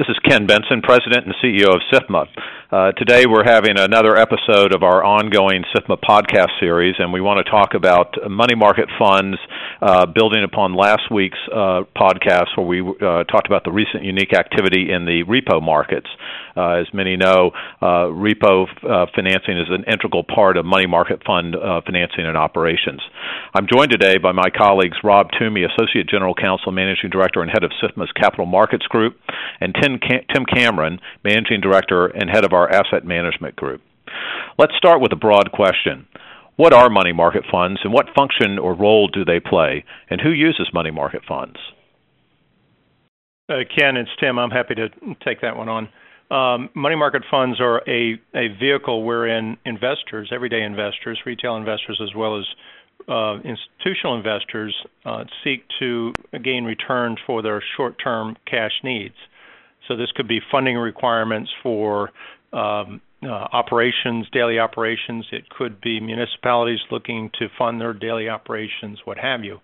This is Ken Bentsen, President and CEO of SIFMA. Uh, today we're having another episode of our ongoing SIFMA podcast series, and we want to talk about money market funds, uh, building upon last week's uh, podcast where we uh, talked about the recent unique activity in the repo markets. Uh, as many know, uh, repo financing is an integral part of money market fund financing and operations. I'm joined today by my colleagues Rob Toomey, Associate General Counsel, Managing Director, and Head of SIFMA's Capital Markets Group, and Tim, Cam- Tim Cameron, Managing Director and Head of our Asset Management Group. Let's start with a broad question. What are money market funds and what function or role do they play? And who uses money market funds? Uh, Ken, it's Tim. I'm happy to take that one on. Um, money market funds are a, a vehicle wherein investors, everyday investors, retail investors, as well as uh, institutional investors, uh, seek to gain return for their short term cash needs. So this could be funding requirements for um, uh, operations, daily operations. It could be municipalities looking to fund their daily operations, what have you.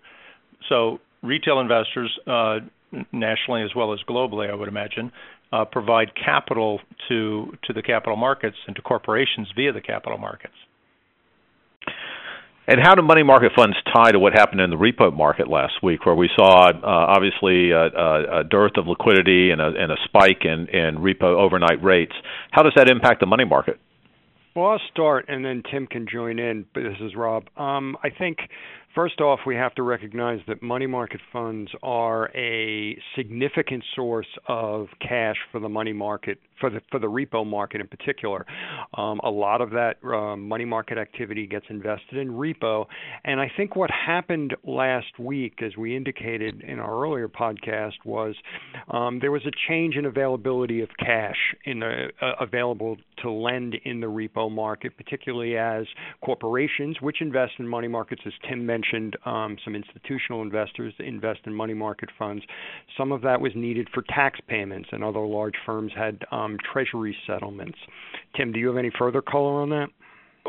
So retail investors, uh, nationally as well as globally, I would imagine, uh, provide capital to to the capital markets and to corporations via the capital markets. And how do money market funds tie to what happened in the repo market last week, where we saw uh, obviously a, a, dearth of liquidity and a, and a spike in, in repo overnight rates? How does that impact the money market? Well, I'll start, and then Tim can join in. But this is Rob. Um, I think First off, we have to recognize that money market funds are a significant source of cash for the money market, for the for the repo market in particular. Um, a lot of that uh, money market activity gets invested in repo, and I think what happened last week, as we indicated in our earlier podcast, was um, there was a change in availability of cash in the uh, available to lend in the repo market, particularly as corporations, which invest in money markets, as Tim mentioned mentioned um, some institutional investors invest in money market funds. Some of that was needed for tax payments, and other large firms had um, treasury settlements. Tim, do you have any further color on that?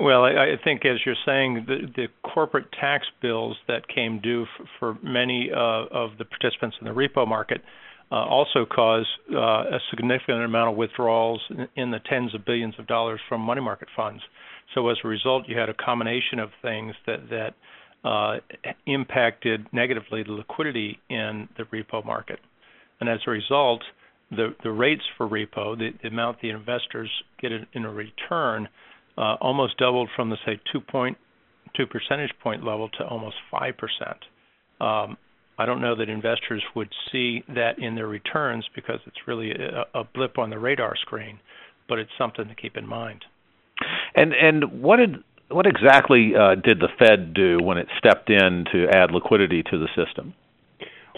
Well, I, I think, as you're saying, the, the corporate tax bills that came due for, for many uh, of the participants in the repo market uh, also caused uh, a significant amount of withdrawals in, in the tens of billions of dollars from money market funds. So as a result, you had a combination of things that that impacted negatively the liquidity in the repo market. And as a result, the, the rates for repo, the, the amount the investors get in a return, uh, almost doubled from the say 2.2 percentage point level to almost 5 percent. Um, I don't know that investors would see that in their returns because it's really a, a blip on the radar screen, but it's something to keep in mind. And and what did what exactly uh, did the Fed do when it stepped in to add liquidity to the system?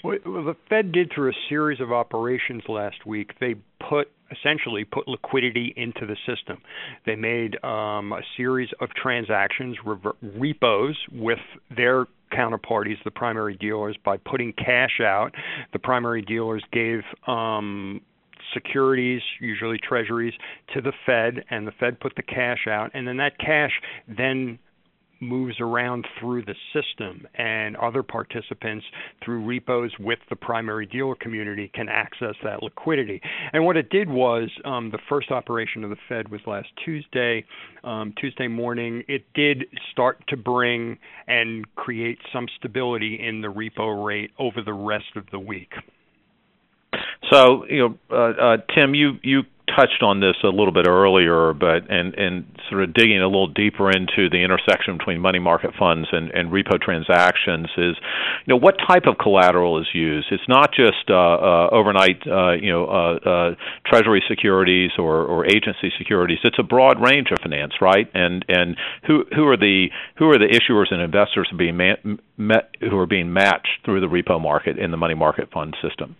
Well, the Fed did through a series of operations last week. They put essentially put liquidity into the system. They made um, a series of transactions, rever- repos with their counterparties, the primary dealers, by putting cash out. The primary dealers gave um, securities, usually treasuries, to the Fed, and the Fed put the cash out, and then that cash then moves around through the system, and other participants through repos with the primary dealer community can access that liquidity. And what it did was um, the first operation of the Fed was last Tuesday, um, Tuesday morning. It did start to bring and create some stability in the repo rate over the rest of the week. So, you know, uh, uh, Tim, you you touched on this a little bit earlier, but and and sort of digging a little deeper into the intersection between money market funds and, and repo transactions is, you know, what type of collateral is used? It's not just uh, uh, overnight, uh, you know, uh, uh, treasury securities or, or agency securities. It's a broad range of finance, right? And and who who are the who are the issuers and investors being ma- met, who are being matched through the repo market in the money market fund system?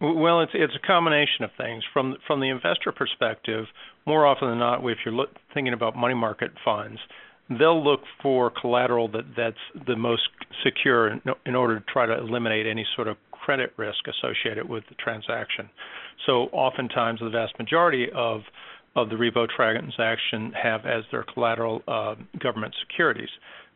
Well, it's it's a combination of things. From from the investor perspective, more often than not, if you're look, thinking about money market funds, they'll look for collateral that that's the most secure in, in order to try to eliminate any sort of credit risk associated with the transaction. So oftentimes, the vast majority of of the repo transaction have as their collateral uh, government securities.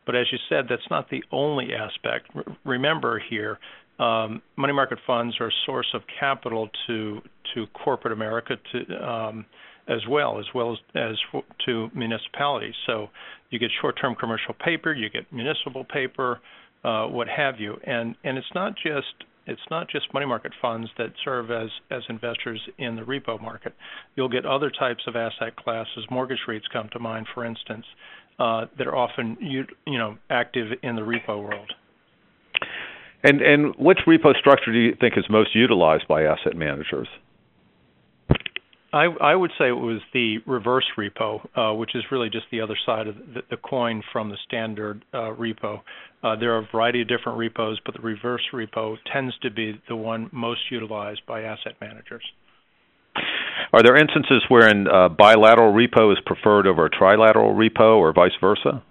But as you said, that's not the only aspect. R- remember here, um, money market funds are a source of capital to to corporate America to um, as well as well as, as to municipalities. So you get short-term commercial paper, you get municipal paper, uh, what have you, and and it's not just it's not just money market funds that serve as as investors in the repo market. You'll get other types of asset classes. Mortgage REITs come to mind, for instance, uh, that are often you, you know active in the repo world. And and which repo structure do you think is most utilized by asset managers? I, I would say it was the reverse repo, uh, which is really just the other side of the, the coin from the standard uh, repo. Uh, there are a variety of different repos, but the reverse repo tends to be the one most utilized by asset managers. Are there instances wherein uh, bilateral repo is preferred over a trilateral repo, or vice versa?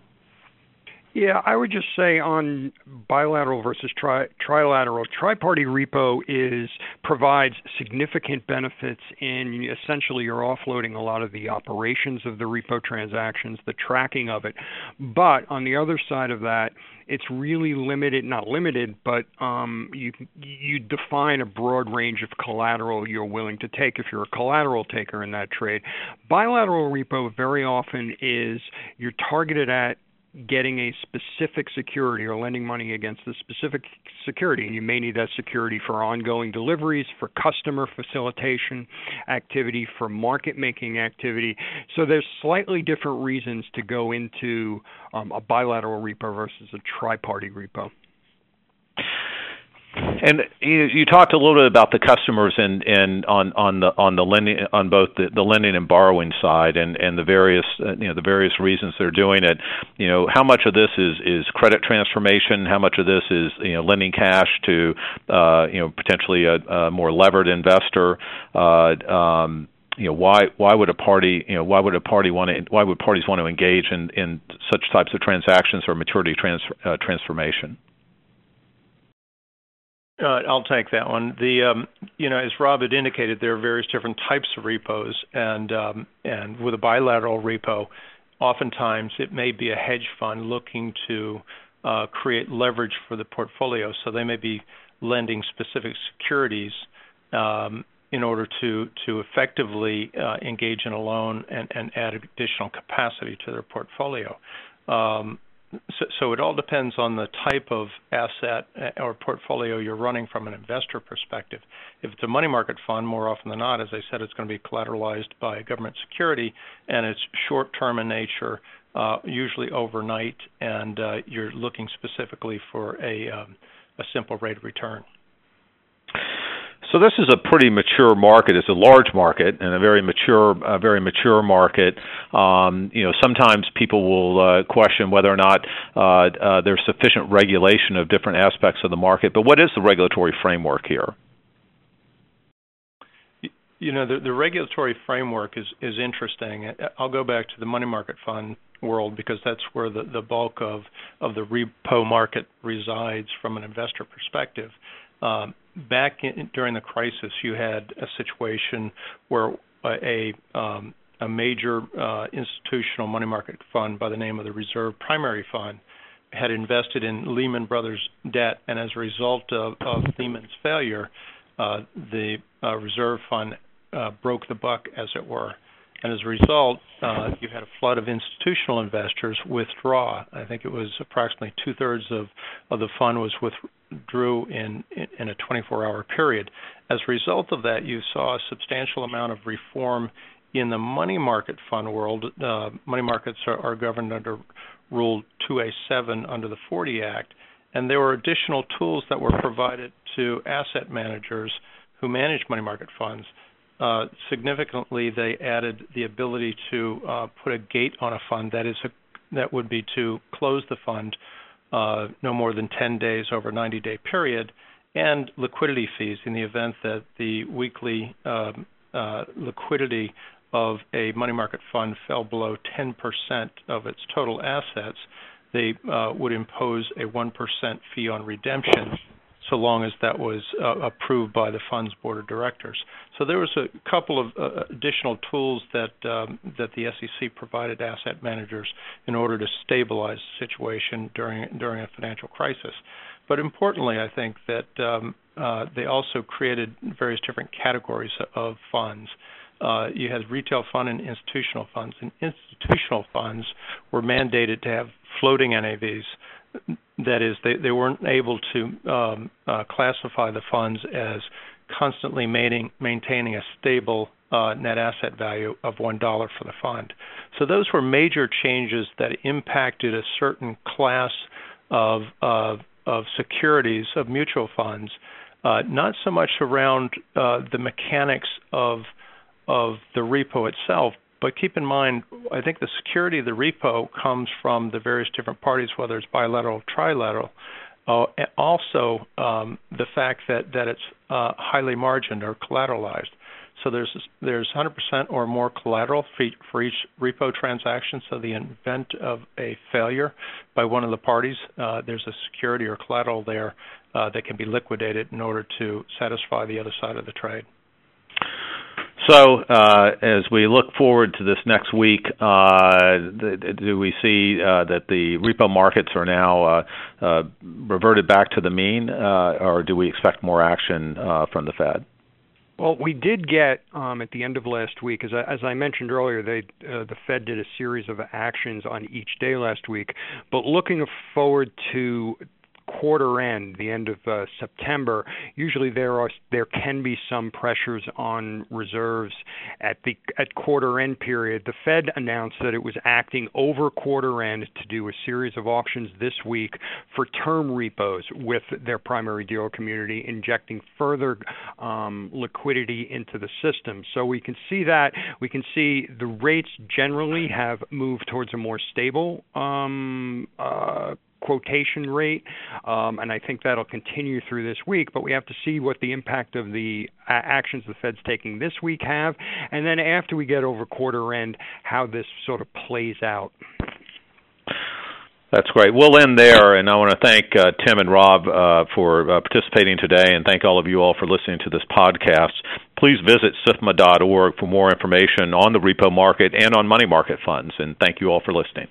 Yeah, I would just say on bilateral versus tri- trilateral, tri-party repo is provides significant benefits in essentially you're offloading a lot of the operations of the repo transactions, the tracking of it. But on the other side of that, it's really limited, not limited, but um, you you define a broad range of collateral you're willing to take if you're a collateral taker in that trade. Bilateral repo very often is you're targeted at getting a specific security or lending money against a specific security. And you may need that security for ongoing deliveries, for customer facilitation activity, for market making activity. So there's slightly different reasons to go into um, a bilateral repo versus a tri party repo. And you, talked a little bit about the customers and and on on the on the lending on both the, the lending and borrowing side and and the various uh, you know the various reasons they're doing it. You know how much of this is is credit transformation? How much of this is you know lending cash to uh, you know potentially a, more levered investor? Uh, um, you know why why would a party you know why would a party want to why would parties want to engage in in such types of transactions or maturity trans, transformation? Uh, I'll take that one. The um, you know, as Rob had indicated, there are various different types of repos, and um, and with a bilateral repo, oftentimes it may be a hedge fund looking to uh, create leverage for the portfolio. So they may be lending specific securities um, in order to to effectively uh, engage in a loan and, and add additional capacity to their portfolio. Um, so, so it all depends on the type of asset uh, or portfolio you're running from an investor perspective. If it's a money market fund, more often than not, as I said, it's going to be collateralized by government security, and it's short-term in nature, uh, usually overnight, and uh, you're looking specifically for a, um, a simple rate of return. So this is a pretty mature market. It's a large market and a very mature, a very mature market. Um, you know, sometimes people will uh, question whether or not uh, uh, there's sufficient regulation of different aspects of the market. But what is the regulatory framework here? You know, the, the regulatory framework is is interesting. I'll go back to the money market fund world because that's where the, the bulk of, of the repo market resides from an investor perspective. Um, back in, during the crisis, you had a situation where a um, a major uh, institutional money market fund by the name of the Reserve Primary Fund had invested in Lehman Brothers debt, and as a result of, of Lehman's failure, uh, the uh, Reserve Fund uh, broke the buck, as it were. And as a result, uh, you had a flood of institutional investors withdraw. I think it was approximately two thirds of, of the fund was withdrew in in a 24-hour period. As a result of that, you saw a substantial amount of reform in the money market fund world. Uh, money markets are, are governed under Rule 2A7 under the 40 Act, and there were additional tools that were provided to asset managers who manage money market funds. Uh, significantly, they added the ability to uh, put a gate on a fund that is a, that would be to close the fund uh, no more than 10 days over a 90 day period, and liquidity fees in the event that the weekly um, uh, liquidity of a money market fund fell below 10% of its total assets, they uh, would impose a 1% fee on redemption so long as that was uh, approved by the fund's board of directors. So there was a couple of uh, additional tools that um, that the SEC provided asset managers in order to stabilize the situation during during a financial crisis. but importantly, I think that um, uh, they also created various different categories of funds. Uh, you had retail fund and institutional funds, and institutional funds were mandated to have floating NAVs. That is, they, they weren't able to um, uh, classify the funds as constantly maintaining, a stable uh, net asset value of $1 for the fund. So those were major changes that impacted a certain class of, of, of securities, of mutual funds, uh, not so much around uh, the mechanics of, of the repo itself, but keep in mind, I think the security of the repo comes from the various different parties, whether it's bilateral, trilateral. Uh, also, um, the fact that that it's uh, highly margined or collateralized. So there's there's 100% or more collateral for each repo transaction. So the event of a failure by one of the parties, uh, there's a security or collateral there uh, that can be liquidated in order to satisfy the other side of the trade. So, uh, as we look forward to this next week, uh, do we see uh, that the repo markets are now reverted back to the mean, or do we expect more action from the Fed? Well, we did get um, at the end of last week, as I, mentioned earlier, they the Fed did a series of actions on each day last week. But looking forward to quarter end, the end of uh, September, usually there are there can be some pressures on reserves at the at quarter end period. The Fed announced that it was acting over quarter end to do a series of auctions this week for term repos with their primary dealer community, injecting further um, liquidity into the system. So we can see that we can see the rates generally have moved towards a more stable um, uh, quotation rate, um, and I think that'll continue through this week. But we have to see what the impact of the actions the Fed's taking this week have, and then after we get over quarter end, how this sort of plays out. That's great. We'll end there, and I want to thank uh, Tim and Rob uh, for uh, participating today, and thank all of you all for listening to this podcast. Please visit SIFMA.org for more information on the repo market and on money market funds, and thank you all for listening.